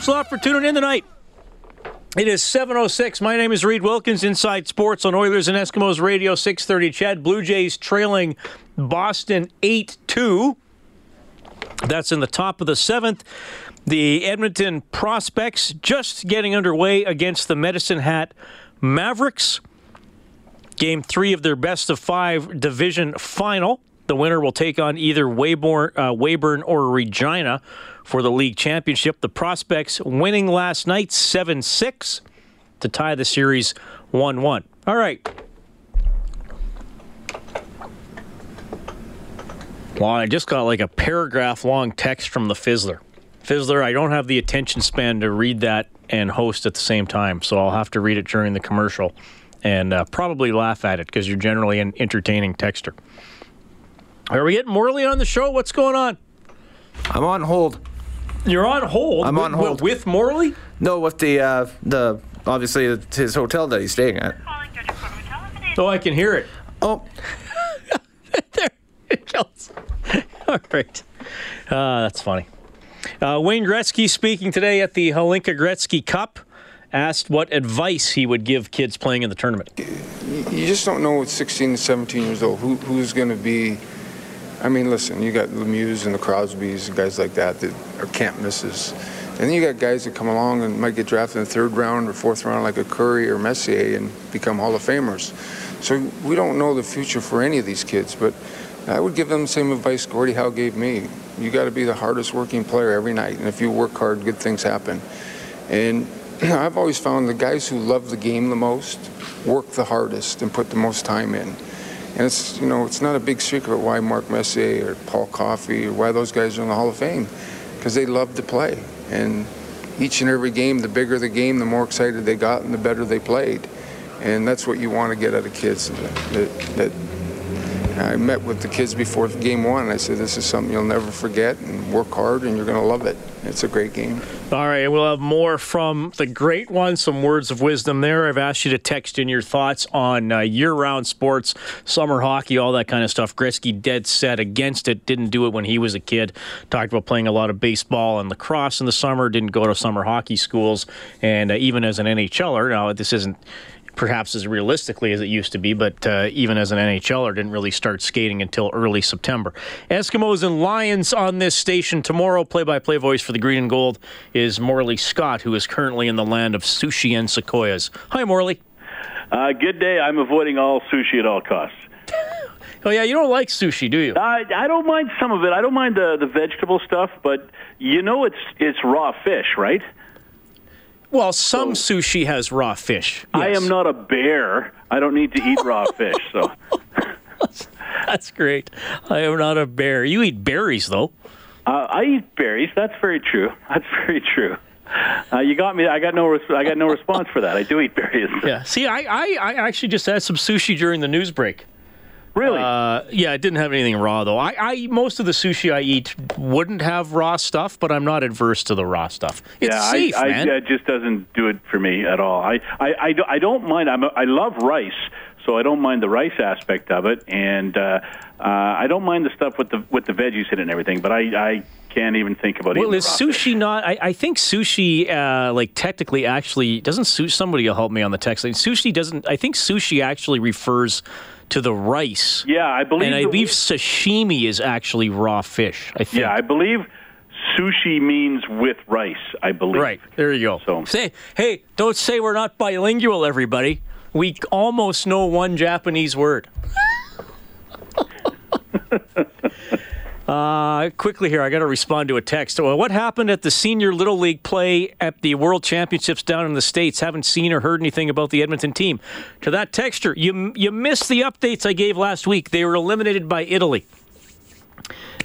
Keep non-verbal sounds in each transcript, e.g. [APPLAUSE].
Thanks a lot for tuning in tonight. It is 7.06. My name is Reed Wilkins, Inside Sports on Oilers and Eskimos Radio 630 CHED. Blue Jays trailing Boston 8-2. That's in the top of the seventh. The Edmonton Prospects just getting underway against the Medicine Hat Mavericks. Game three of their best of five division final. The winner will take on either uh, Weyburn or Regina for the league championship. The Prospects winning last night 7 6 to tie the series 1 1. All right. Well, I just got like a paragraph long text from the Fizzler. Fizzler, I don't have the attention span to read that and host at the same time, so I'll have to read it during the commercial and uh, probably laugh at it because you're generally an entertaining texter. Are we getting Morley on the show? What's going on? I'm on hold. You're on hold. I'm with, on hold. with Morley. No, with the uh, the obviously it's his hotel that he's staying at. Oh, I can hear it. Oh, [LAUGHS] there it goes. All right. Uh, that's funny. Uh, Wayne Gretzky speaking today at the Hlinka Gretzky Cup asked what advice he would give kids playing in the tournament. you just don't know at 16 and 17 years old who, who's going to be. I mean, listen, you got Lemieux and the Crosbys and guys like that that are can't misses. And then you got guys that come along and might get drafted in the third round or fourth round, like a Kurri or Messier, and become Hall of Famers. So we don't know the future for any of these kids, but I would give them the same advice Gordie Howe gave me. You got to be the hardest working player every night, and if you work hard, good things happen. And [CLEARS THROAT] I've always found the guys who love the game the most work the hardest and put the most time in. And it's you know it's not a big secret why Mark Messier or Paul Coffey or why those guys are in the Hall of Fame, because they love to play. And each and every game, the bigger the game, the more excited they got and the better they played. And that's what you want to get out of kids. That, that I met with the kids before game one. And I said, "This is something you'll never forget, and work hard, and you're going to love it. It's a great game." All right, we'll have more from the great one, some words of wisdom there. I've asked you to text in your thoughts on uh, year round sports, summer hockey, all that kind of stuff. Gretzky dead set against it, didn't do it when he was a kid. Talked about playing a lot of baseball and lacrosse in the summer, didn't go to summer hockey schools, and uh, even as an NHLer, now this isn't perhaps as realistically as it used to be, but uh, even as an NHLer, didn't really start skating until early September. Eskimos and Lions on this station tomorrow. Play-by-play voice for the Green and Gold is Morley Scott, who is currently in the land of sushi and sequoias. Hi, Morley. Uh, good day. I'm avoiding all sushi at all costs. [LAUGHS] Oh yeah, you don't like sushi, do you? I, I don't mind some of it. I don't mind the the vegetable stuff, but you know it's it's raw fish, right? Well, some sushi has raw fish. I am not a bear. I don't need to eat raw [LAUGHS] fish. So That's great. I am not a bear. You eat berries, though. uh, I eat berries. That's very true. That's [LAUGHS] very true. Uh, you got me. I got no. Res- I got no response for that. I do eat berries. Yeah. See, I, I, I actually just had some sushi during the news break. Really? Uh, yeah, it didn't have anything raw though. I, I most of the sushi I eat wouldn't have raw stuff, but I'm not adverse to the raw stuff. It's yeah, safe, I, man. I, it just doesn't do it for me at all. I, I, I, do- I don't mind. I'm a, I love rice, so I don't mind the rice aspect of it, and uh, uh, I don't mind the stuff with the with the veggies in it and everything. But I, I can't even think about it. Well, is sushi not? I, I think sushi, uh, like technically, actually doesn't. Sushi, somebody will help me on the text line. Sushi doesn't. I think sushi actually refers to the rice. Yeah, I believe. And I believe sashimi is actually raw fish. I think. Yeah, I believe sushi means with rice. I believe. Right there you go. So- say, hey, don't say we're not bilingual, everybody. We almost know one Japanese word. [LAUGHS] Uh, quickly here, I got to respond to a text. Well, what happened at the senior little league play at the World Championships down in the states? Haven't seen or heard anything about the Edmonton team. To that texture, you you missed the updates I gave last week. They were eliminated by Italy.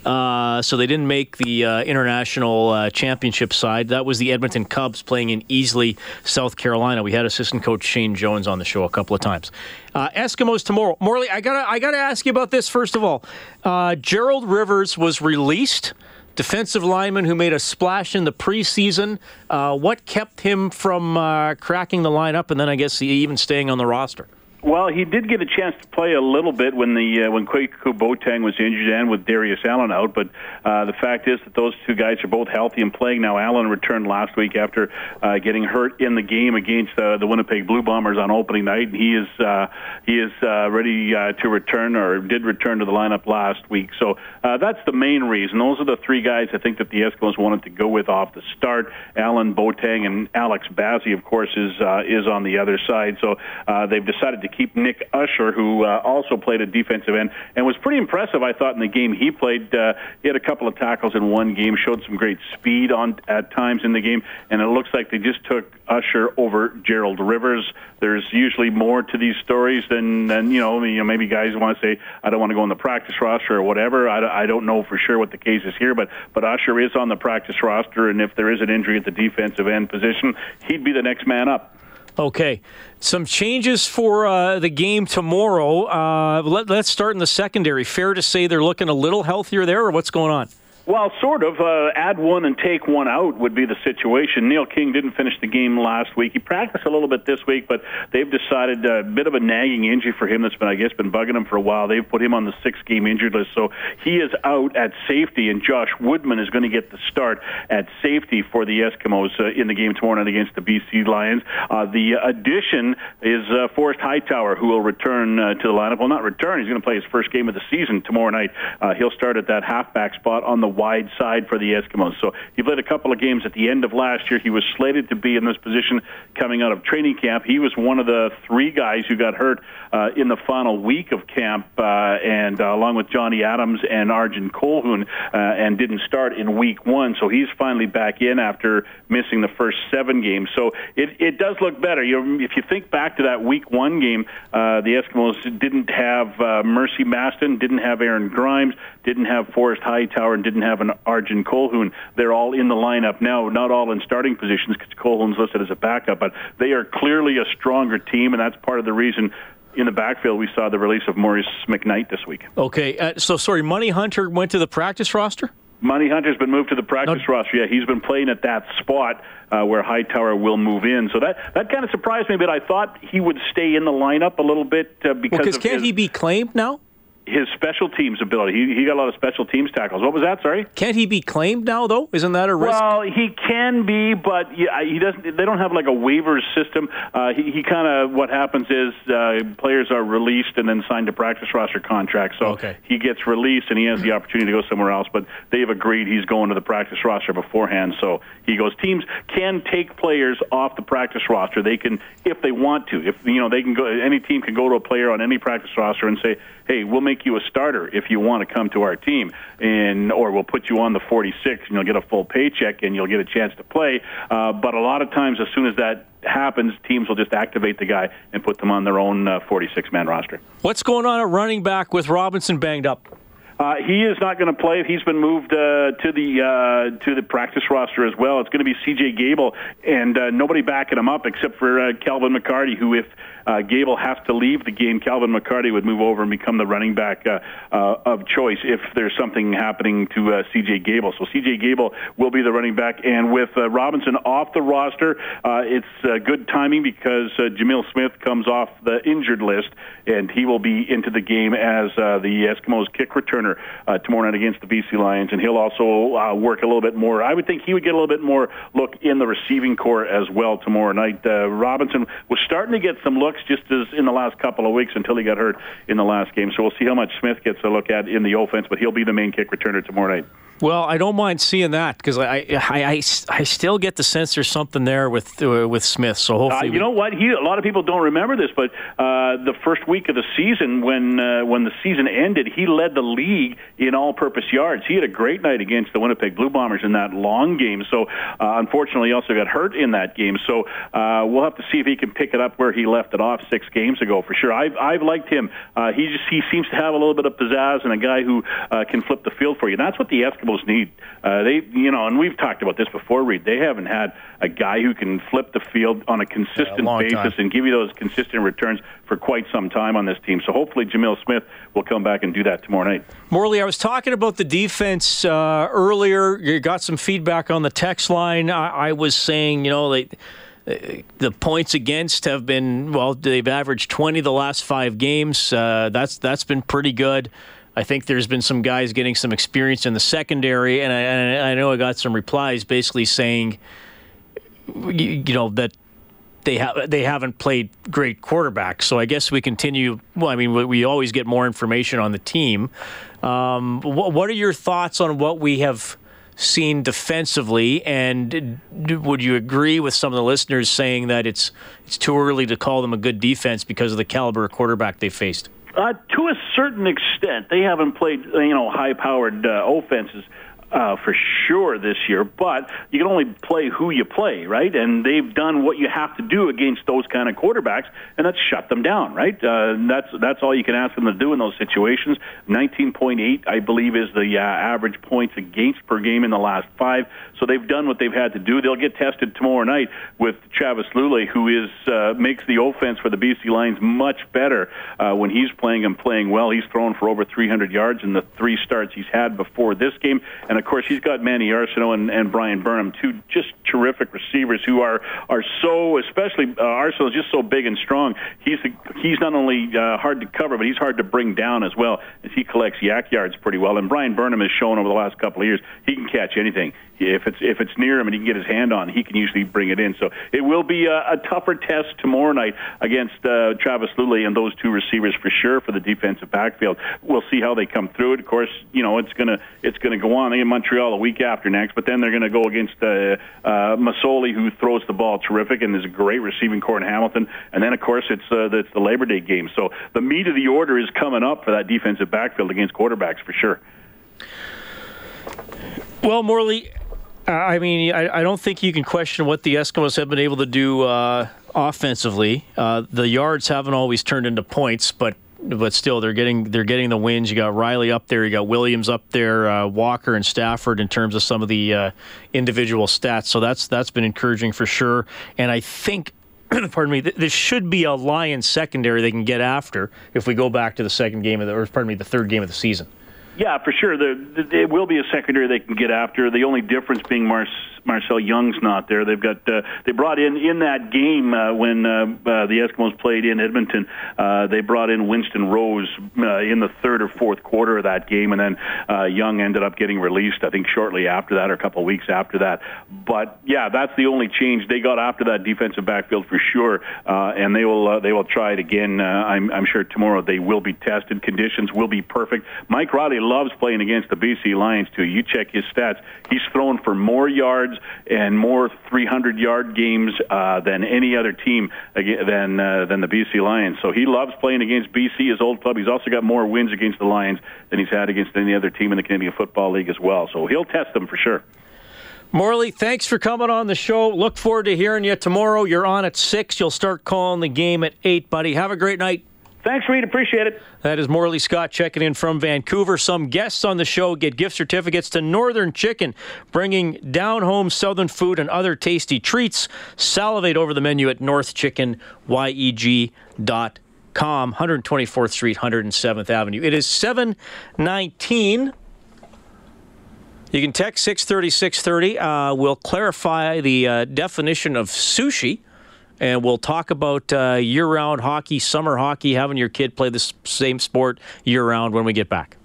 Uh, so they didn't make the uh, international uh, championship side. That was the Edmonton Cubs playing in Easley, South Carolina. We had assistant coach Shane Jones on the show a couple of times. Uh, Eskimos tomorrow. Morley, I gotta I gotta ask you about this first of all. Uh, Gerald Rivers was released. Defensive lineman who made a splash in the preseason. Uh, what kept him from cracking the lineup, and then I guess even staying on the roster? Well, he did get a chance to play a little bit when the uh, when Kwaku Boateng was injured and with Darius Allen out. But uh, the fact is that those two guys are both healthy and playing now. Allen returned last week after uh, getting hurt in the game against uh, the Winnipeg Blue Bombers on opening night. He is uh, he is uh, ready uh, to return or did return to the lineup last week. So uh, that's the main reason. Those are the three guys I think that the Eskimos wanted to go with off the start. Allen Boateng and Alex Bazzie, of course, is uh, is on the other side. So uh, they've decided to keep Nick Usher, who uh, also played a defensive end and was pretty impressive, I thought, in the game he played. Uh, he had a couple of tackles in one game, showed some great speed on at times in the game, and it looks like they just took Usher over Gerald Rivers. There's usually more to these stories than, than you know, you know, maybe guys want to say, I don't want to go on the practice roster or whatever. I, I don't know for sure what the case is here, but, but Usher is on the practice roster, and if there is an injury at the defensive end position, he'd be the next man up. Okay, some changes for uh, the game tomorrow. Uh, let, let's start in the secondary. Fair to say they're looking a little healthier there, or what's going on? Well, sort of. Uh, add one and take one out would be the situation. Neil King didn't finish the game last week. He practiced a little bit this week, but they've decided uh, a bit of a nagging injury for him that's been, I guess, been bugging him for a while. They've put him on the six-game injured list, so he is out at safety, and Josh Woodman is going to get the start at safety for the Eskimos uh, in the game tomorrow night against the BC Lions. Uh, the addition is uh, Forrest Hightower, who will return uh, to the lineup. Well, not return. He's going to play his first game of the season tomorrow night. Uh, he'll start at that halfback spot on the wide side for the Eskimos. So he played a couple of games at the end of last year. He was slated to be in this position coming out of training camp. He was one of the three guys who got hurt uh, in the final week of camp, uh, and uh, along with Johnny Adams and Arjen Colquhoun, uh, and didn't start in week one. So he's finally back in after missing the first seven games. So it, it does look better. You, if you think back to that week one game, uh, the Eskimos didn't have uh, Mercy Maston, didn't have Aaron Grimes, didn't have Forrest Hightower, and didn't have an Arjen Colquhoun. They're all in the lineup now, not all in starting positions because Colquhoun's listed as a backup, but they are clearly a stronger team, and that's part of the reason in the backfield we saw the release of Maurice McKnight this week. Okay, uh, so sorry, Money Hunter went to the practice roster? Money Hunter's been moved to the practice roster. Yeah, he's been playing at that spot uh, where Hightower will move in. So that that kind of surprised me a bit. I thought he would stay in the lineup a little bit uh, because of can't his, he be claimed now? His special teams ability. He, he got a lot of special teams tackles. What was that? Sorry. Can't he be claimed now, though? Isn't that a risk? Well, he can be, but yeah, he doesn't. They don't have like a waivers system. Uh, he he kind of what happens is uh, players are released and then signed to practice roster contracts. So Okay. he gets released and he has the opportunity to go somewhere else. But they've agreed he's going to the practice roster beforehand. So he goes. Teams can take players off the practice roster. They can if they want to. If you know they can go. Any team can go to a player on any practice roster and say, "Hey, we'll make you a starter if you want to come to our team," and or we'll put you on the 46 and you'll get a full paycheck and you'll get a chance to play. Uh, but a lot of times, as soon as that happens, teams will just activate the guy and put them on their own uh, 46 man roster. What's going on at running back with Robinson banged up? Uh, he is not going to play. He's been moved uh, to the uh, to the practice roster as well. It's going to be C.J. Gable and uh, nobody backing him up except for uh, Calvin McCarty, who if uh, Gable has to leave the game, Calvin McCarty would move over and become the running back uh, uh, of choice if there's something happening to uh, C.J. Gable. So C.J. Gable will be the running back, and with uh, Robinson off the roster, uh, it's uh, good timing because uh, Jamil Smith comes off the injured list, and he will be into the game as uh, the Eskimos kick returner uh, tomorrow night against the BC Lions, and he'll also uh, work a little bit more. I would think he would get a little bit more look in the receiving corps as well tomorrow night. Uh, Robinson was starting to get some looks just as in the last couple of weeks until he got hurt in the last game. So we'll see how much Smith gets a look at in the offense, but he'll be the main kick returner tomorrow night. Well, I don't mind seeing that because I, I, I, I, still get the sense there's something there with uh, with Smith. So hopefully, uh, you know what? He, a lot of people don't remember this, but uh, the first week of the season, when uh, when the season ended, he led the league in all-purpose yards. He had a great night against the Winnipeg Blue Bombers in that long game. So uh, unfortunately, he also got hurt in that game. So uh, we'll have to see if he can pick it up where he left it off six games ago for sure. I've I've liked him. he just he seems to have a little bit of pizzazz and a guy who can flip the field for you. That's what the Eskimos need. Uh, they, you know, and we've talked about this before, Reed. They haven't had a guy who can flip the field on a consistent yeah, a basis time. and give you those consistent returns for quite some time on this team. So hopefully, Jamil Smith will come back and do that tomorrow night. Morley, I was talking about the defense uh, earlier. You got some feedback on the text line. I, I was saying, you know, they the points against have been well. They've averaged 20 the last five games. Uh, that's that's been pretty good. I think there's been some guys getting some experience in the secondary, and I, and I know I got some replies basically saying, you, you know, that they have they haven't played great quarterbacks. So I guess we continue. Well, I mean, we always get more information on the team. Um, what, what, are your thoughts on what we have seen defensively? And would you agree with some of the listeners saying that it's it's too early to call them a good defense because of the caliber of quarterback they faced? Uh, to a certain extent, they haven't played you know high-powered uh, offenses uh, for sure this year, but you can only play who you play, right? And they've done what you have to do against those kind of quarterbacks, and that's shut them down, right? Uh, that's that's all you can ask them to do in those situations. 19.8, I believe, is the uh, average points against per game in the last five. So they've done what they've had to do. They'll get tested tomorrow night with Travis Lulay, who is uh, makes the offense for the BC Lions much better uh, when he's playing and playing well. He's thrown for over 300 yards in the three starts he's had before this game, and of course he's got Manny Arceneaux and, and Bryan Burnham, two just terrific receivers who are are so, especially uh, Arceneaux is just so big and strong. He's a, he's not only uh, hard to cover, but he's hard to bring down as well as he collects YAC yards pretty well. And Bryan Burnham has shown over the last couple of years he can catch anything if it's if it's near him and he can get his hand on, he can usually bring it in. So it will be a, a tougher test tomorrow night against uh, Travis Lulay and those two receivers for sure for the defensive backfield. We'll see how they come through it. Of course, you know it's gonna it's gonna go on in Montreal a week after next, but then they're gonna go against uh, uh, Masoli, who throws the ball terrific and is a great receiving corps in Hamilton. And then of course it's uh, it's the Labor Day game. So the meat of the order is coming up for that defensive backfield against quarterbacks for sure. Well, Morley, I mean, I, I, don't think you can question what the Eskimos have been able to do uh, offensively. Uh, the yards haven't always turned into points, but but still, they're getting they're getting the wins. You got Riley up there, you got Williams up there, uh, Walker and Stafford in terms of some of the uh, individual stats. So that's that's been encouraging for sure. And I think [CLEARS THROAT] pardon me, this should be a Lions secondary they can get after if we go back to the second game of the, or pardon me, the third game of the season. Yeah, for sure. There, there will be a secondary they can get after. The only difference being Mars, Marcel Young's not there. They've got uh, they brought in in that game uh, when uh, uh, the Eskimos played in Edmonton. Uh, they brought in Winston Rose uh, in the third or fourth quarter of that game, and then uh, Young ended up getting released. I think shortly after that, or a couple of weeks after that. But yeah, that's the only change they got after that defensive backfield for sure, uh, and they will uh, they will try it again. Uh, I'm, I'm sure tomorrow they will be tested. Conditions will be perfect. Mike Riley loves playing against the BC Lions too. You check his stats; he's thrown for more yards and more 300-yard games uh, than any other team than uh, than the BC Lions. So he loves playing against BC, his old club. He's also got more wins against the Lions than he's had against any other team in the Canadian Football League as well. So he'll test them for sure. Morley, thanks for coming on the show. Look forward to hearing you tomorrow. You're on at 6. You'll start calling the game at 8, buddy. Have a great night. Thanks, Reed. Appreciate it. That is Morley Scott checking in from Vancouver. Some guests on the show get gift certificates to Northern Chicken, bringing down home Southern food and other tasty treats. Salivate over the menu at northchickenyeg.com, 124th Street, 107th Avenue. It is 719. You can text 630 630. Uh, we'll clarify the uh, definition of sushi and we'll talk about uh, year round hockey, summer hockey, having your kid play the same sport year round when we get back.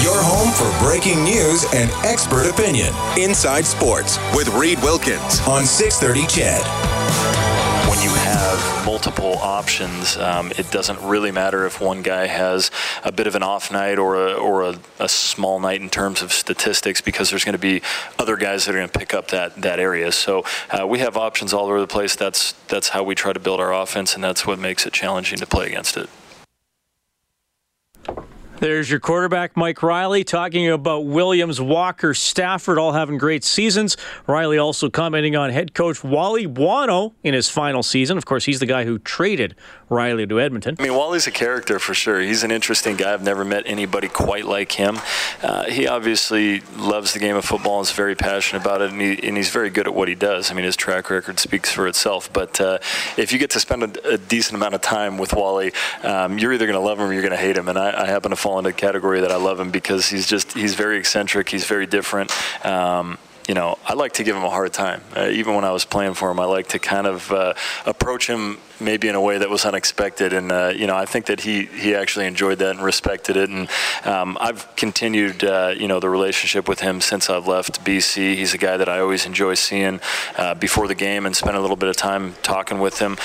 Your home for breaking news and expert opinion. Inside Sports with Reed Wilkins on 630 CHED. Have multiple options, um, it doesn't really matter if one guy has a bit of an off night or a, or a, a small night in terms of statistics because there's going to be other guys that are going to pick up that, that area. So uh, we have options all over the place. That's that's how we try to build our offense, and that's what makes it challenging to play against it. There's your quarterback, Mike Riley, talking about Williams, Walker, Stafford all having great seasons. Riley also commenting on head coach Wally Buono in his final season. Of course, he's the guy who traded Riley to Edmonton. I mean, Wally's a character for sure. He's an interesting guy. I've never met anybody quite like him. Uh, he obviously loves the game of football and is very passionate about it, and, he, and he's very good at what he does. I mean, his track record speaks for itself. But uh, if you get to spend a, a, decent amount of time with Wally, um, you're either going to love him or you're going to hate him. And I, I, happen to fall into the category that I love him because he's just he's very eccentric. He's very different. Um, you know, I like to give him a hard time. Uh, even when I was playing for him, I like to kind of uh, approach him maybe in a way that was unexpected. And, uh, you know, I think that he, he actually enjoyed that and respected it. And um, I've continued, uh, you know, the relationship with him since I've left BC. He's a guy that I always enjoy seeing uh, before the game and spend a little bit of time talking with him.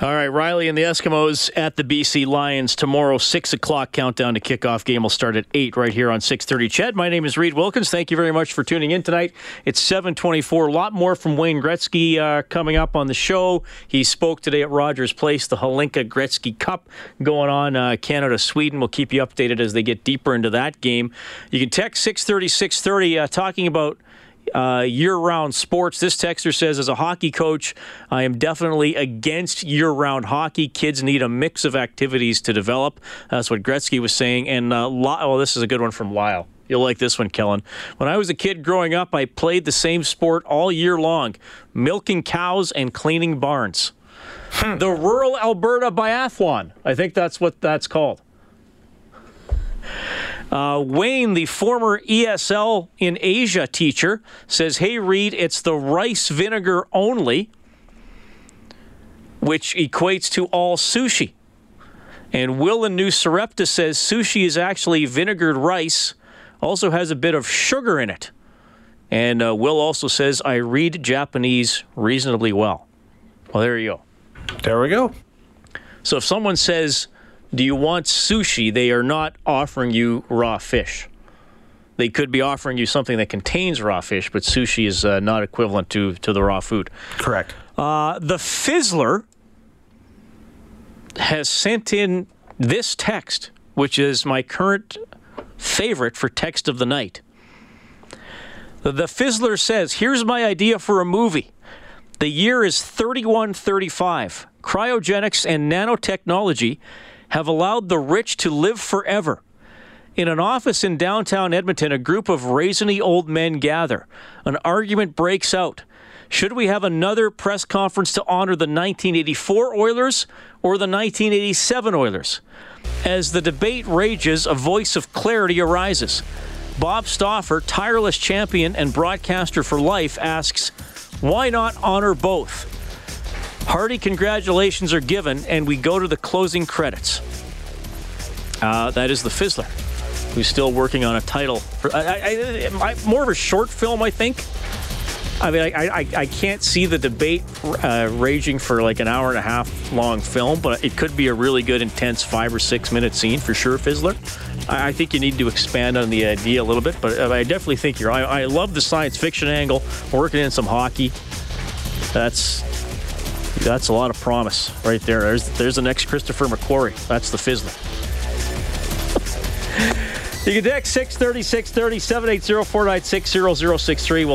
All right, Riley and the Eskimos at the BC Lions tomorrow. Six o'clock countdown to kickoff. Game will start at eight right here on six thirty. CHED, my name is Reed Wilkins. Thank you very much for tuning in tonight. It's seven twenty-four. A lot more from Wayne Gretzky uh, coming up on the show. He spoke today at Rogers Place. The Hlinka Gretzky Cup going on. Uh, Canada Sweden. We'll keep you updated as they get deeper into that game. You can text six thirty six thirty uh, talking about uh, year round sports. This texter says, as a hockey coach, I am definitely against year round hockey. Kids need a mix of activities to develop. That's what Gretzky was saying. And, uh, oh, this is a good one from Lyle. You'll like this one, Kellen. When I was a kid growing up, I played the same sport all year long milking cows and cleaning barns. Hmm. The Rural Alberta Biathlon. I think that's what that's called. Uh, Wayne, the former ESL in Asia teacher, says, Hey, Reed, it's the rice vinegar only, which equates to all sushi. And Will in New Sarepta says sushi is actually vinegared rice, also has a bit of sugar in it. And uh, Will also says, I read Japanese reasonably well. Well, there you go. There we go. So if someone says, do you want sushi? They are not offering you raw fish. They could be offering you something that contains raw fish, but sushi is uh, not equivalent to, to the raw food. Correct. Uh, the Fizzler has sent in this text, which is my current favorite for text of the night. The Fizzler says, Here's my idea for a movie. The year is 3135. Cryogenics and nanotechnology have allowed the rich to live forever. In an office in downtown Edmonton, a group of raisiny old men gather. An argument breaks out. Should we have another press conference to honor the 1984 Oilers or the 1987 Oilers? As the debate rages, a voice of clarity arises. Bob Stauffer, tireless champion and broadcaster for life, asks, Why not honor both? Hearty congratulations are given, and we go to the closing credits. Uh, that is the Fizzler, who's still working on a title. For, I, I, I, more of a short film, I think. I mean, I, I, can't see the debate uh, raging for like an hour and a half long film, but it could be a really good, intense five or six minute scene for sure, Fizzler. I, think you need to expand on the idea a little bit, but I definitely think you're. I, I love the science fiction angle, working in some hockey. That's that's a lot of promise right there. There's there's the next Christopher McQuarrie. That's the Fizzler. you can text 630 630 780 496 0063.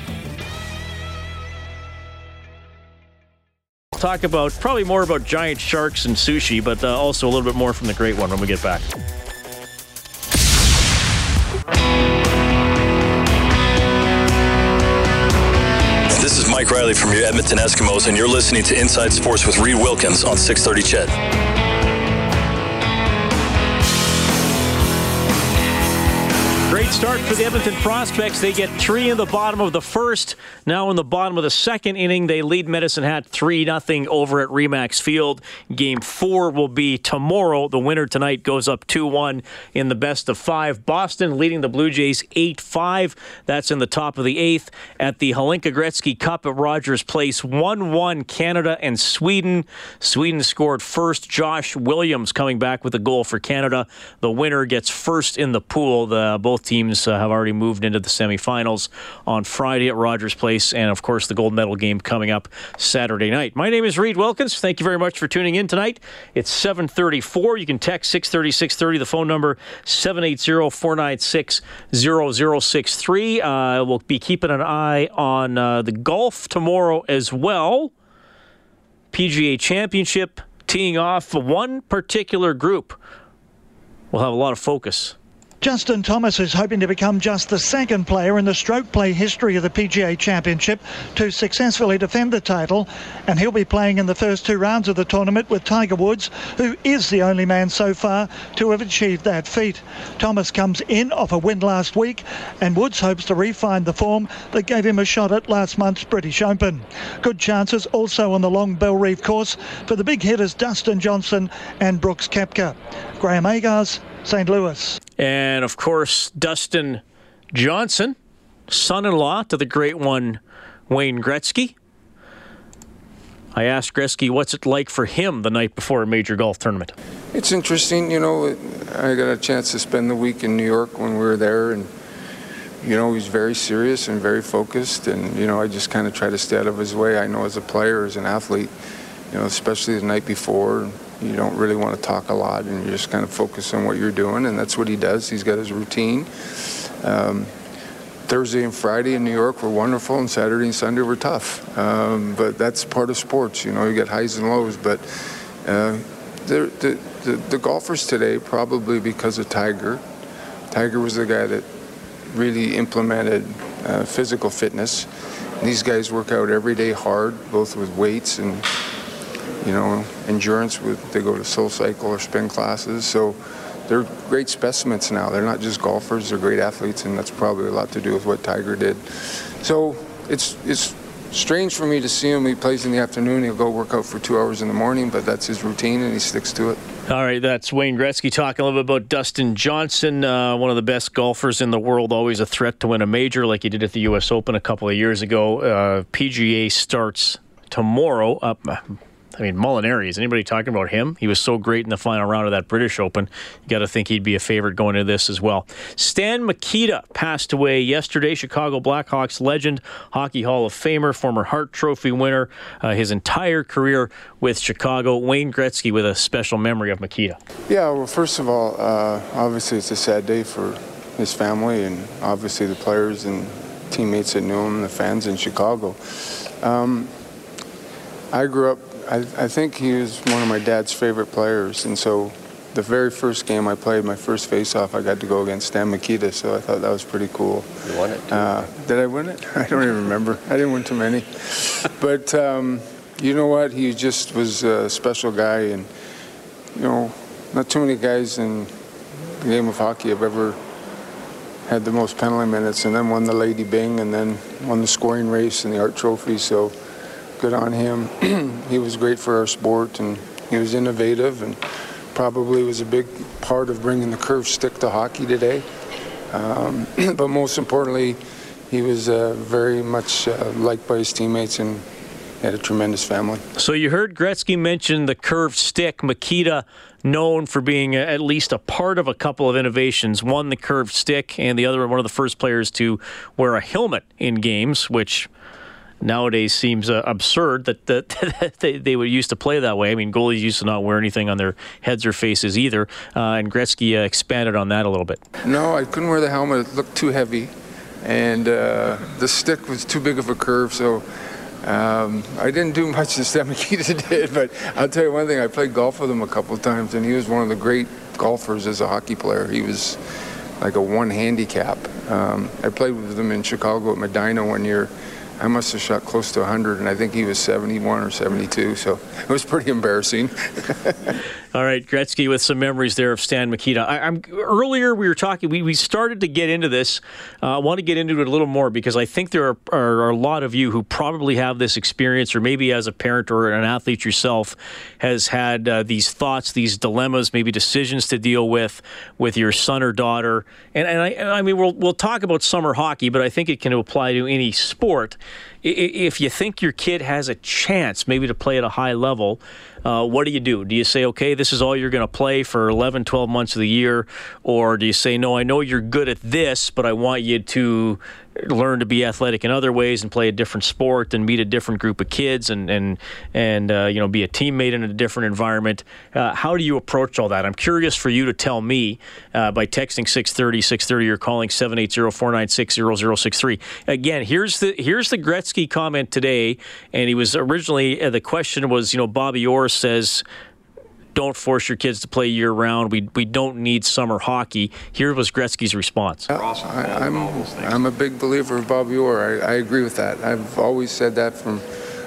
Talk about probably more about giant sharks and sushi, but uh, also a little bit more from the great one when we get back. This is Mike Riley from your Edmonton Eskimos, and you're listening to Inside Sports with Reed Wilkins on 630 CHED. Start for the Edmonton Prospects. They get three in the bottom of the first. Now in the bottom of the second inning, they lead Medicine Hat 3 0 over at Remax Field. Game four will be tomorrow. The winner tonight goes up 2 1 in the best of five. Boston leading the Blue Jays 8 5. That's in the top of the eighth. At the Hlinka Gretzky Cup at Rogers Place, 1 1 Canada and Sweden. Sweden scored first. Josh Williams coming back with a goal for Canada. The winner gets first in the pool. The, both both teams uh, have already moved into the semifinals on Friday at Rogers Place, and of course the gold medal game coming up Saturday night. My name is Reed Wilkins. Thank you very much for tuning in tonight. It's 7:34. You can text 630 630. The phone number 780-496-0063. Uh, we'll be keeping an eye on uh, the golf tomorrow as well. PGA Championship teeing off one particular group. We'll have a lot of focus Justin Thomas is hoping to become just the second player in the stroke play history of the PGA Championship to successfully defend the title, and he'll be playing in the first two rounds of the tournament with Tiger Woods, who is the only man so far to have achieved that feat. Thomas comes in off a win last week, and Woods hopes to refine the form that gave him a shot at last month's British Open. Good chances also on the long Bellerive course for the big hitters Dustin Johnson and Brooks Koepka. Graham Agars, St. Louis. And of course, Dustin Johnson, son in law to the great one, Wayne Gretzky. I asked Gretzky what's it like for him the night before a major golf tournament. It's interesting, you know. I got a chance to spend the week in New York when we were there, and you know he's very serious and very focused, and you know I just kind of try to stay out of his way. I know as a player, as an athlete, you know, especially the night before, you don't really want to talk a lot and you just kind of focus on what you're doing and that's what he does. He's got his routine. Um, thursday and friday in new york were wonderful and saturday and sunday were tough. Um, but that's part of sports you know you get highs and lows but uh, the, the, the, the golfers today probably because of tiger. Tiger was the guy that really implemented uh, physical fitness. These guys work out every day hard both with weights and you know, endurance with they go to soul cycle or spin classes. So they're great specimens now. They're not just golfers, they're great athletes, and that's probably a lot to do with what Tiger did. So it's it's strange for me to see him. He plays in the afternoon. He'll go work out for two hours in the morning, but that's his routine, and he sticks to it. All right, that's Wayne Gretzky talking a little bit about Dustin Johnson, uh, one of the best golfers in the world, always a threat to win a major like he did at the U.S. Open a couple of years ago. Uh, PGA starts tomorrow. Up. Uh, I mean, Molinari, is anybody talking about him? He was so great in the final round of that British Open. You got to think he'd be a favorite going into this as well. Stan Mikita passed away yesterday. Chicago Blackhawks legend, Hockey Hall of Famer, former Hart Trophy winner. Uh, his entire career with Chicago. Wayne Gretzky with a special memory of Mikita. Yeah, well, first of all, uh, obviously it's a sad day for his family and obviously the players and teammates that knew him, the fans in Chicago. Um, I grew up I, I think he was one of my dad's favorite players, and so the very first game I played, my first face-off, I got to go against Stan Mikita, so I thought that was pretty cool. You won it. Uh, did I win it? [LAUGHS] I don't even remember. I didn't win too many, [LAUGHS] but um, you know what? He just was a special guy, and you know, not too many guys in the game of hockey have ever had the most penalty minutes, and then won the Lady Byng, and then won the scoring race and the Hart Trophy. So good on him. [CLEARS THROAT] he was great for our sport, and he was innovative, and probably was a big part of bringing the curve stick to hockey today. Um, [CLEARS THROAT] but most importantly, he was uh, very much uh, liked by his teammates and had a tremendous family. So you heard Gretzky mention the curved stick. Mikita known for being at least a part of a couple of innovations. One, the curved stick, and the other, one of the first players to wear a helmet in games, which nowadays seems uh, absurd that, [LAUGHS] that they, they would used to play that way. I mean, goalies used to not wear anything on their heads or faces either, uh, and Gretzky uh, expanded on that a little bit. No, I couldn't wear the helmet. It looked too heavy, and uh, the stick was too big of a curve, so Um, I didn't do [LAUGHS] much as Stan Mikita [LAUGHS] did, but I'll tell you one thing. I played golf with him a couple of times, and he was one of the great golfers as a hockey player. He was like a one handicap. Um, I played with him in Chicago at Medinah one year. I must have shot close to 100, and I think he was 71 or 72, so it was pretty embarrassing. [LAUGHS] All right, Gretzky with some memories there of Stan Mikita. I, am earlier we were talking. We, we started to get into this. Uh, I want to get into it a little more because I think there are, are, are, a lot of you who probably have this experience, or maybe as a parent or an athlete yourself, has had uh, these thoughts, these dilemmas, maybe decisions to deal with with your son or daughter. And, and I, I mean, we'll we'll talk about summer hockey, but I think it can apply to any sport. If you think your kid has a chance, maybe to play at a high level uh, what do you do? Do you say, okay, this is all you're going to play for 11, 12 months of the year? Or do you say, no, I know you're good at this, but I want you to learn to be athletic in other ways and play a different sport and meet a different group of kids and and and uh, you know be a teammate in a different environment. Uh, how do you approach all that? I'm curious for you to tell me uh, by texting 630 630 or calling 780-496-0063. Again, here's the here's the Gretzky comment today, and he was originally uh, the question was you know Bobby Orr says don't force your kids to play year round. We, we don't need summer hockey. Here was Gretzky's response. I, am I'm, I'm a big believer of Bobby Orr. I, I agree with that. I've always said that from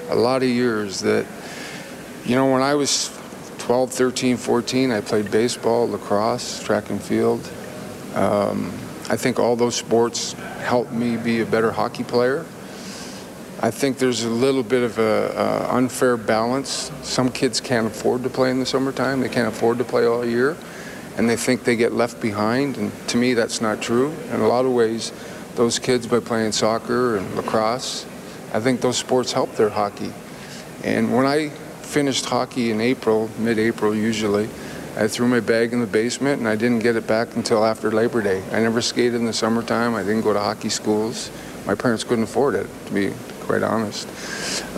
a lot of years that, you know, when I was 12, 13, 14, I played baseball, lacrosse, track and field. Um, I think all those sports helped me be a better hockey player. I think there's a little bit of a, unfair balance. Some kids can't afford to play in the summertime. They can't afford to play all year, and they think they get left behind. And to me, that's not true. In a lot of ways, those kids by playing soccer and lacrosse, I think those sports help their hockey. And when I finished hockey in April, mid-April usually, I threw my bag in the basement and I didn't get it back until after Labor Day. I never skated in the summertime. I didn't go to hockey schools. My parents couldn't afford it, to be quite honest.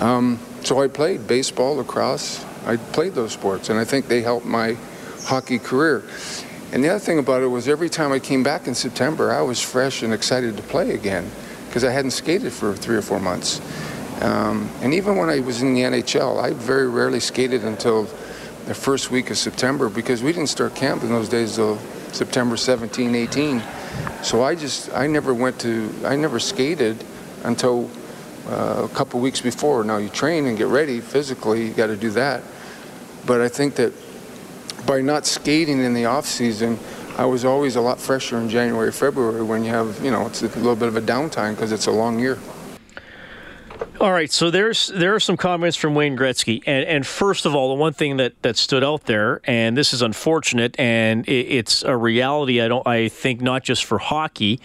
Um, so I played baseball, lacrosse. I played those sports, and I think they helped my hockey career. And the other thing about it was every time I came back in September, I was fresh and excited to play again because I hadn't skated for three or four months. Um, and even when I was in the NHL, I very rarely skated until the first week of September because we didn't start camp in those days till September 17, 18. So I just, I never went to, I never skated until uh, a couple weeks before. Now you train and get ready physically, you got to do that. But I think that by not skating in the off season, I was always a lot fresher in January, February when you have, you know, it's a little bit of a downtime because it's a long year. All right, so there's there are some comments from Wayne Gretzky, and and first of all, the one thing that that stood out there, and this is unfortunate, and it, it's a reality. I don't, I think not just for hockey,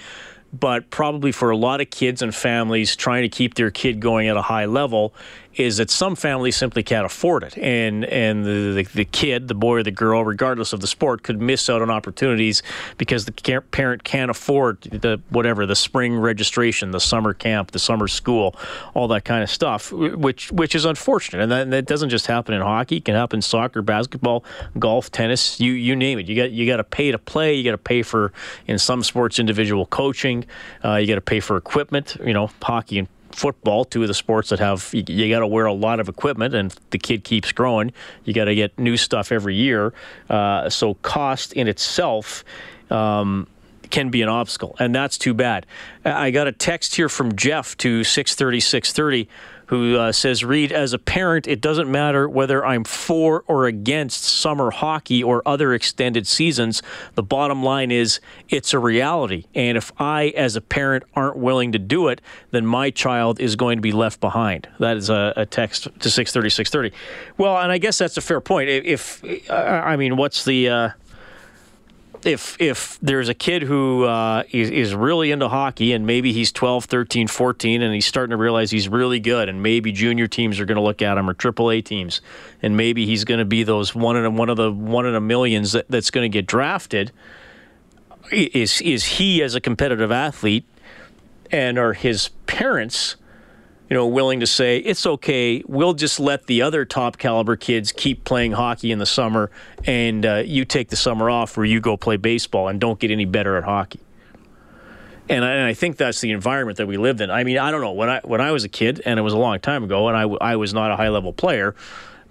but probably for a lot of kids and families trying to keep their kid going at a high level is that some families simply can't afford it, and and the, the, the kid, the boy or the girl, regardless of the sport, could miss out on opportunities because the parent can't afford the whatever the spring registration, the summer camp, the summer school, all that kind of stuff, which which is unfortunate, and that, and that doesn't just happen in hockey; it can happen in soccer, basketball, golf, tennis, you you name it. You got you got to pay to play. You got to pay for in some sports individual coaching. Uh, you got to pay for equipment. You know, hockey and football, two of the sports that have you, you got to wear a lot of equipment, and the kid keeps growing. You got to get new stuff every year. Uh, so cost in itself. Um, can be an obstacle, and that's too bad. I got a text here from Jeff to 630 630 who uh, says, Reed, as a parent, it doesn't matter whether I'm for or against summer hockey or other extended seasons. The bottom line is it's a reality. And if I, as a parent, aren't willing to do it, then my child is going to be left behind. That is a, a text to 630, 630. Well, and I guess that's a fair point. If, I mean, what's the. Uh, if if there's a kid who uh, is, is really into hockey and maybe he's 12, 13, 14 and he's starting to realize he's really good and maybe junior teams are going to look at him or AAA teams and maybe he's going to be those one in a, one of the one in a millions that, that's going to get drafted is is he as a competitive athlete and are his parents you know, willing to say it's okay. We'll just let the other top caliber kids keep playing hockey in the summer, and uh, you take the summer off where you go play baseball and don't get any better at hockey. And I, and I, think that's the environment that we lived in. I mean, I don't know when I when I was a kid, and it was a long time ago, and I, I was not a high level player,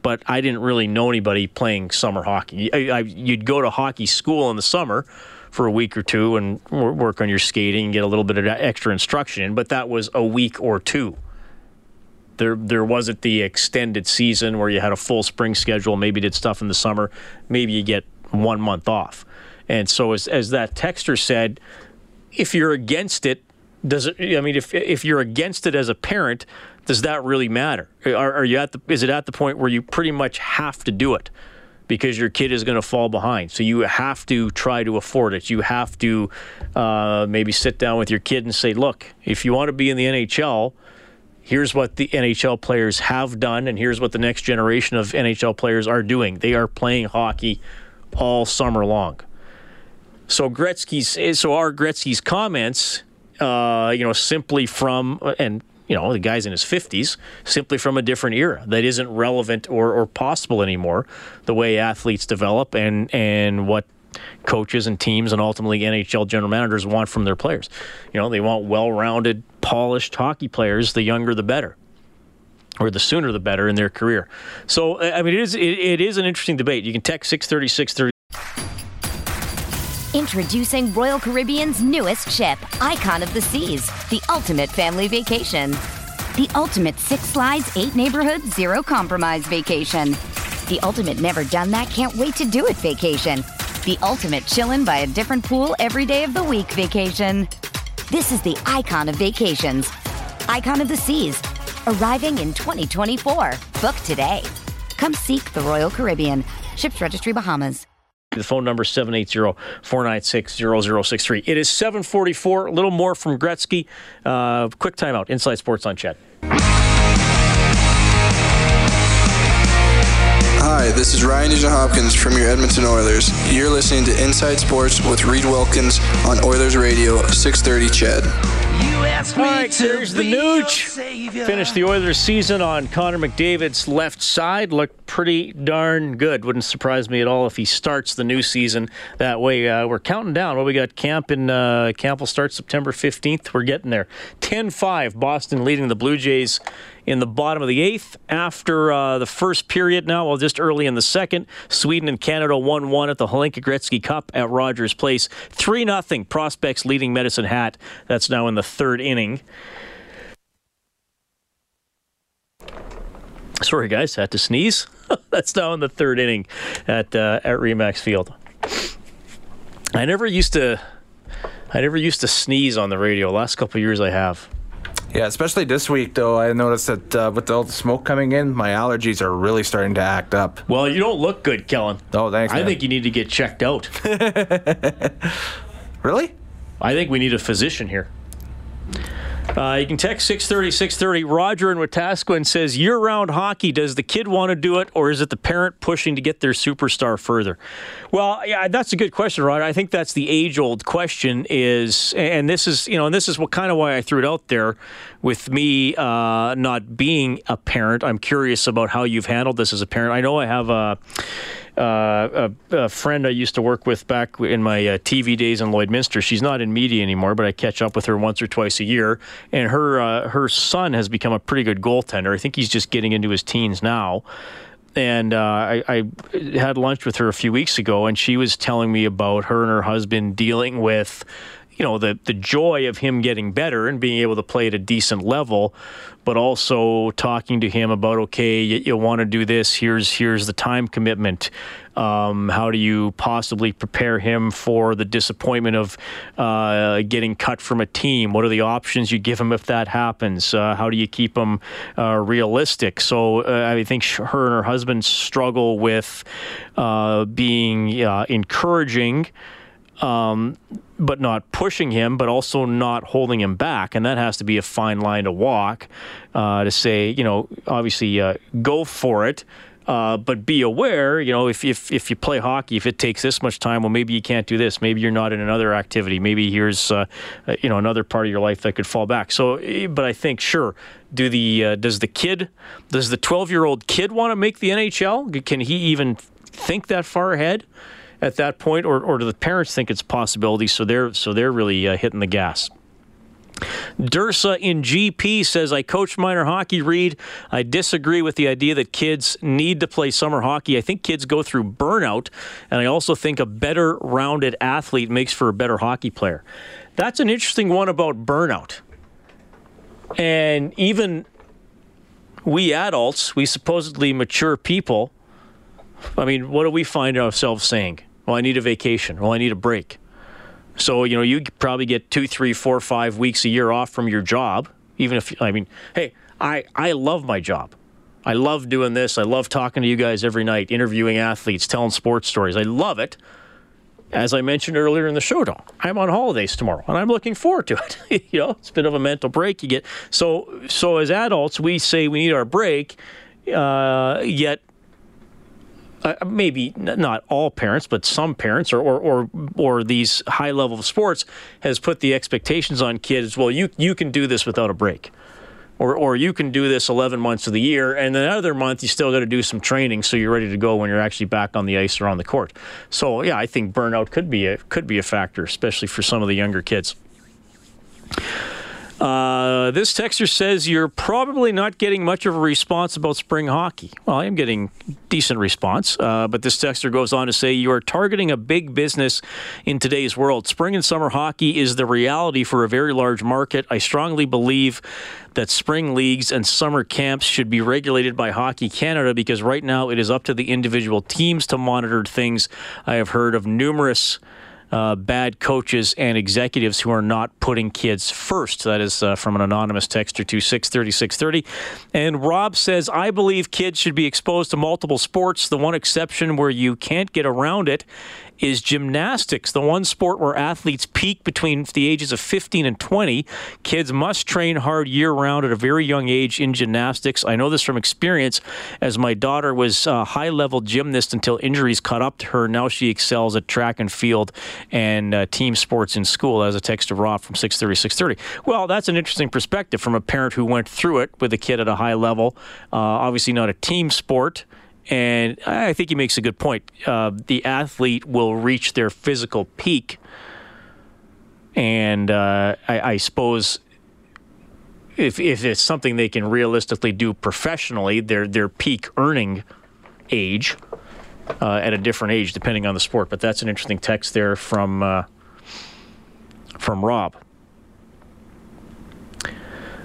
but I didn't really know anybody playing summer hockey. You'd go to hockey school in the summer for a week or two and work on your skating and get a little bit of extra instruction, but that was a week or two. There, there wasn't the extended season where you had a full spring schedule, maybe did stuff in the summer, maybe you get one month off. And so, as, as that texter said, if you're against it, does it? I mean, if if you're against it as a parent, does that really matter? Are, are you at the? Is it at the point where you pretty much have to do it? because your kid is going to fall behind. So you have to try to afford it. You have to uh, maybe sit down with your kid and say, look, if you want to be in the NHL, here's what the NHL players have done, and here's what the next generation of NHL players are doing. They are playing hockey all summer long. So Gretzky's, so our Gretzky's comments, uh, you know, simply from and you know, the guy's in his 50s, simply from a different era that isn't relevant or, or possible anymore, the way athletes develop and, and what coaches and teams and ultimately NHL general managers want from their players. You know, they want well rounded, polished hockey players, the younger the better. Or the sooner the better in their career. So, I mean, it is it, it is an interesting debate. You can text 630 630. Introducing Royal Caribbean's newest ship, Icon of the Seas, the ultimate family vacation. The ultimate six slides, eight neighborhoods, zero compromise vacation. The ultimate never done that, can't wait to do it vacation. The ultimate chillin' by a different pool every day of the week vacation. This is the icon of vacations. Icon of the Seas, arriving in 2024. Book today. Come seek the Royal Caribbean. Ships Registry Bahamas. The phone number is 780-496-0063. It is 744, a little more from Gretzky. Uh, quick timeout. Inside Sports on CHED. Hi, this is Ryan Nugent Hopkins from your Edmonton Oilers. You're listening to Inside Sports with Reed Wilkins on Oilers Radio 630 CHED. All right, here's the Nooch. Finished the Oilers season on Connor McDavid's left side. Looked pretty darn good. Wouldn't surprise me at all if he starts the new season that way. Uh, we're counting down. Well, we got camp in uh, camp will start September 15th. We're getting there. 10-5, Boston leading the Blue Jays in the bottom of the eighth after uh, the first period now, well, just early in the second. Sweden and Canada 1 1 at the Hlinka Gretzky Cup at Rogers Place. 3 0. Prospects leading Medicine Hat. That's now in the third inning. Sorry, guys, had to sneeze. [LAUGHS] That's now in the third inning at uh, at Remax Field. I never used to, I never used to sneeze on the radio. Last couple years, I have. Yeah, especially this week, though. I noticed that uh, with all the smoke coming in, my allergies are really starting to act up. Well, you don't look good, Kellen. Oh, thanks. I man. think you need to get checked out. [LAUGHS] really? I think we need a physician here. Uh, you can text 630 630. Roger in Wetaskiwin says year round hockey, does the kid want to do it or is it the parent pushing to get their superstar further? Well, yeah, that's a good question, Roger. I think that's the age old question is, and this is, you know, and this is what kind of why I threw it out there with me uh, not being a parent. I'm curious about how you've handled this as a parent. I know I have a uh, a, a, friend I used to work with back in my uh, TV days in Lloydminster. She's not in media anymore, but I catch up with her once or twice a year. And her uh, her son has become a pretty good goaltender. I think he's just getting into his teens now. And uh, I, I had lunch with her a few weeks ago, and she was telling me about her and her husband dealing with you know the the joy of him getting better and being able to play at a decent level, but also talking to him about okay, you, you want to do this. Here's here's the time commitment. Um, how do you possibly prepare him for the disappointment of uh, getting cut from a team? What are the options you give him if that happens? Uh, how do you keep him uh, realistic? So uh, I think her and her husband struggle with uh, being uh, encouraging um, but not pushing him, but also not holding him back. And that has to be a fine line to walk uh, to say, you know, obviously uh, go for it. Uh, but be aware, you know, if, if if you play hockey, if it takes this much time, well, maybe you can't do this. Maybe you're not in another activity. Maybe here's, uh, uh, you know, another part of your life that could fall back. So, eh, but I think sure, do the uh, does the kid, does the 12 year old kid want to make the NHL? Can he even think that far ahead? At that point, or, or do the parents think it's a possibility? So they're so they're really uh, hitting the gas. Dursa in GP says, I coach minor hockey, Reed. I disagree with the idea that kids need to play summer hockey. I think kids go through burnout, and I also think a better rounded athlete makes for a better hockey player. That's an interesting one about burnout. And even we adults, we supposedly mature people, I mean, what do we find ourselves saying? Well, I need a vacation. Well, I need a break. So, you know, you probably get two, three, four, five weeks a year off from your job. Even if, I mean, hey, I, I love my job. I love doing this. I love talking to you guys every night, interviewing athletes, telling sports stories. I love it. As I mentioned earlier in the show, Don, I'm on holidays tomorrow, and I'm looking forward to it. [LAUGHS] you know, it's a bit of a mental break you get. So, so as adults, we say we need our break, uh, yet uh, maybe not all parents, but some parents or, or, or, or these high level of sports has put the expectations on kids. Well, you, you can do this without a break. Or, or you can do this 11 months of the year, and then another month you still got to do some training so you're ready to go when you're actually back on the ice or on the court. So yeah, I think burnout could be a could be a factor, especially for some of the younger kids. Uh, this texter says you're probably not getting much of a response about spring hockey. Well, I am getting decent response, uh, but this texter goes on to say you are targeting a big business in today's world. Spring and summer hockey is the reality for a very large market. I strongly believe that spring leagues and summer camps should be regulated by Hockey Canada because right now it is up to the individual teams to monitor things. I have heard of numerous uh, bad coaches and executives who are not putting kids first. That is uh, from an anonymous texter to 630 630. And Rob says, I believe kids should be exposed to multiple sports. The one exception where you can't get around it is gymnastics, the one sport where athletes peak between the ages of 15 and 20. Kids must train hard year round at a very young age in gymnastics. I know this from experience, as my daughter was a high level gymnast until injuries caught up to her. Now she excels at track and field and uh, team sports in school, as a text to Rob from 630 630. Well, that's an interesting perspective from a parent who went through it with a kid at a high level. Uh, obviously, not a team sport. And I think he makes a good point. Uh, the athlete will reach their physical peak. And uh, I, I, suppose if, if it's something they can realistically do professionally, their, their peak earning age uh, at a different age, depending on the sport. But that's an interesting text there from, uh, from Rob.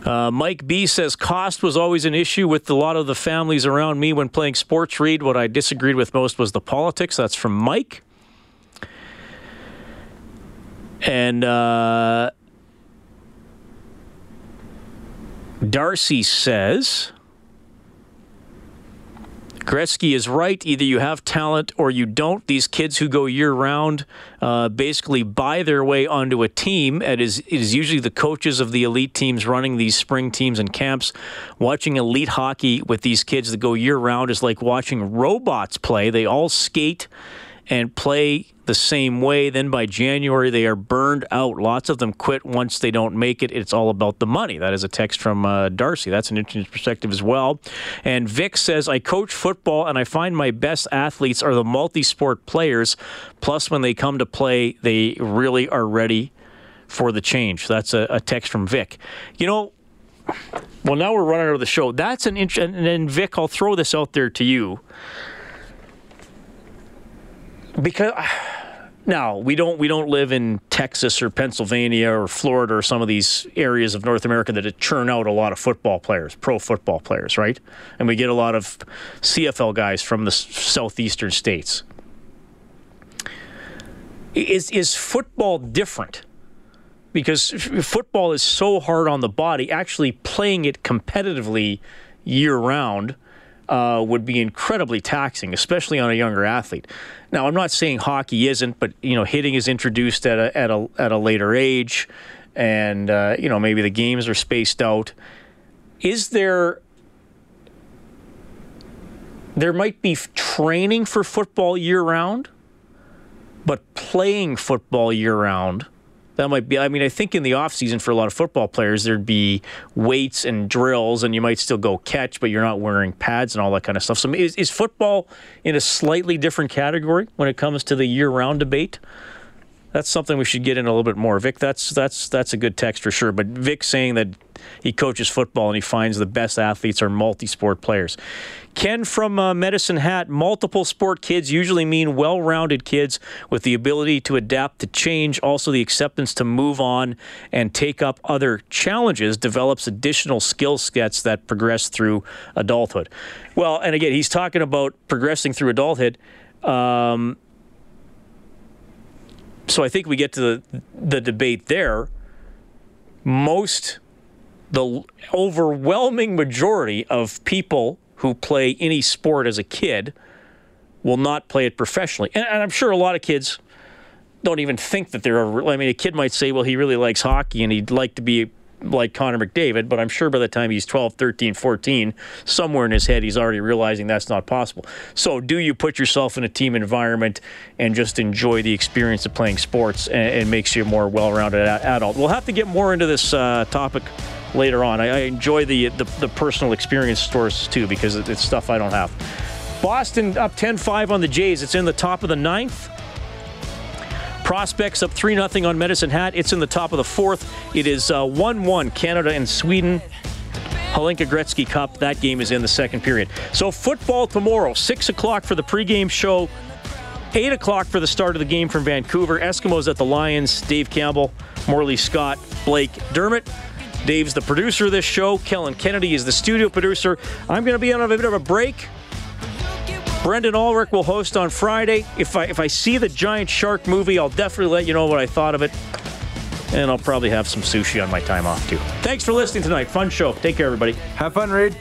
Uh, Mike B says cost was always an issue with a lot of the families around me when playing sports. Reed what I disagreed with most was the politics. That's from Mike. And uh, Darcy says Gretzky is right. Either you have talent or you don't. These kids who go year round uh, basically buy their way onto a team. It is, it is usually the coaches of the elite teams running these spring teams and camps. Watching elite hockey with these kids that go year round is like watching robots play. They all skate and play the same way. Then by January, they are burned out. Lots of them quit once they don't make it. It's all about the money. That is a text from uh, Darcy. That's an interesting perspective as well. And Vic says, I coach football and I find my best athletes are the multi sport players. Plus, when they come to play, they really are ready for the change. That's a, a text from Vic. You know, well, now we're running out of the show. That's an interesting, and then Vic, I'll throw this out there to you because [SIGHS] now we don't we don't live in Texas or Pennsylvania or Florida or some of these areas of North America that churn out a lot of football players, pro football players, right? And we get a lot of CFL guys from the southeastern states. Is is football different? Because football is so hard on the body. Actually, playing it competitively year round uh, would be incredibly taxing, especially on a younger athlete. Now, I'm not saying hockey isn't, but you know, hitting is introduced at a at a at a later age, and uh, you know maybe the games are spaced out. Is there? There might be training for football year round, but playing football year round that might be. I mean, I think in the off season for a lot of football players, there'd be weights and drills, and you might still go catch, but you're not wearing pads and all that kind of stuff. So, is, is football in a slightly different category when it comes to the year-round debate? That's something we should get in a little bit more. Vic, that's that's that's a good text for sure. But Vic saying that he coaches football and he finds the best athletes are multi-sport players. Ken from uh, Medicine Hat, multiple sport kids usually mean well rounded kids with the ability to adapt to change, also the acceptance to move on and take up other challenges, develops additional skill sets that progress through adulthood. Well, and again, he's talking about progressing through adulthood. Um, so I think we get to the, the debate there. Most, the overwhelming majority of people who play any sport as a kid will not play it professionally. And, and I'm sure a lot of kids don't even think that they're I mean, a kid might say, well, he really likes hockey and he'd like to be like Connor McDavid, but I'm sure by the time he's 12, 13, 14, somewhere in his head he's already realizing that's not possible. So, do you put yourself in a team environment and just enjoy the experience of playing sports and it makes you a more well rounded adult? We'll have to get more into this uh, topic later on. I, I enjoy the, the, the personal experience stories too because it's stuff I don't have. Boston up 10-5 on the Jays. It's in the top of the ninth. Prospects up 3 0 on Medicine Hat. It's in the top of the fourth. It is 1 uh, 1 Canada and Sweden. Hlinka Gretzky Cup. That game is in the second period. So, football tomorrow, 6 o'clock for the pregame show, 8 o'clock for the start of the game from Vancouver. Eskimos at the Lions. Dave Campbell, Morley Scott, Blake Dermott. Dave's the producer of this show. Kellen Kennedy is the studio producer. I'm going to be on a bit of a break. Brendan Ulrich will host on Friday. If I if I see the giant shark movie, I'll definitely let you know what I thought of it. And I'll probably have some sushi on my time off too. Thanks for listening tonight. Fun show. Take care, everybody. Have fun, Reed.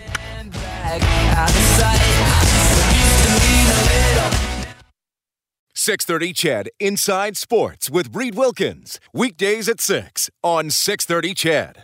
Six thirty CHED. Inside Sports with Reed Wilkins weekdays at six on Six Thirty CHED.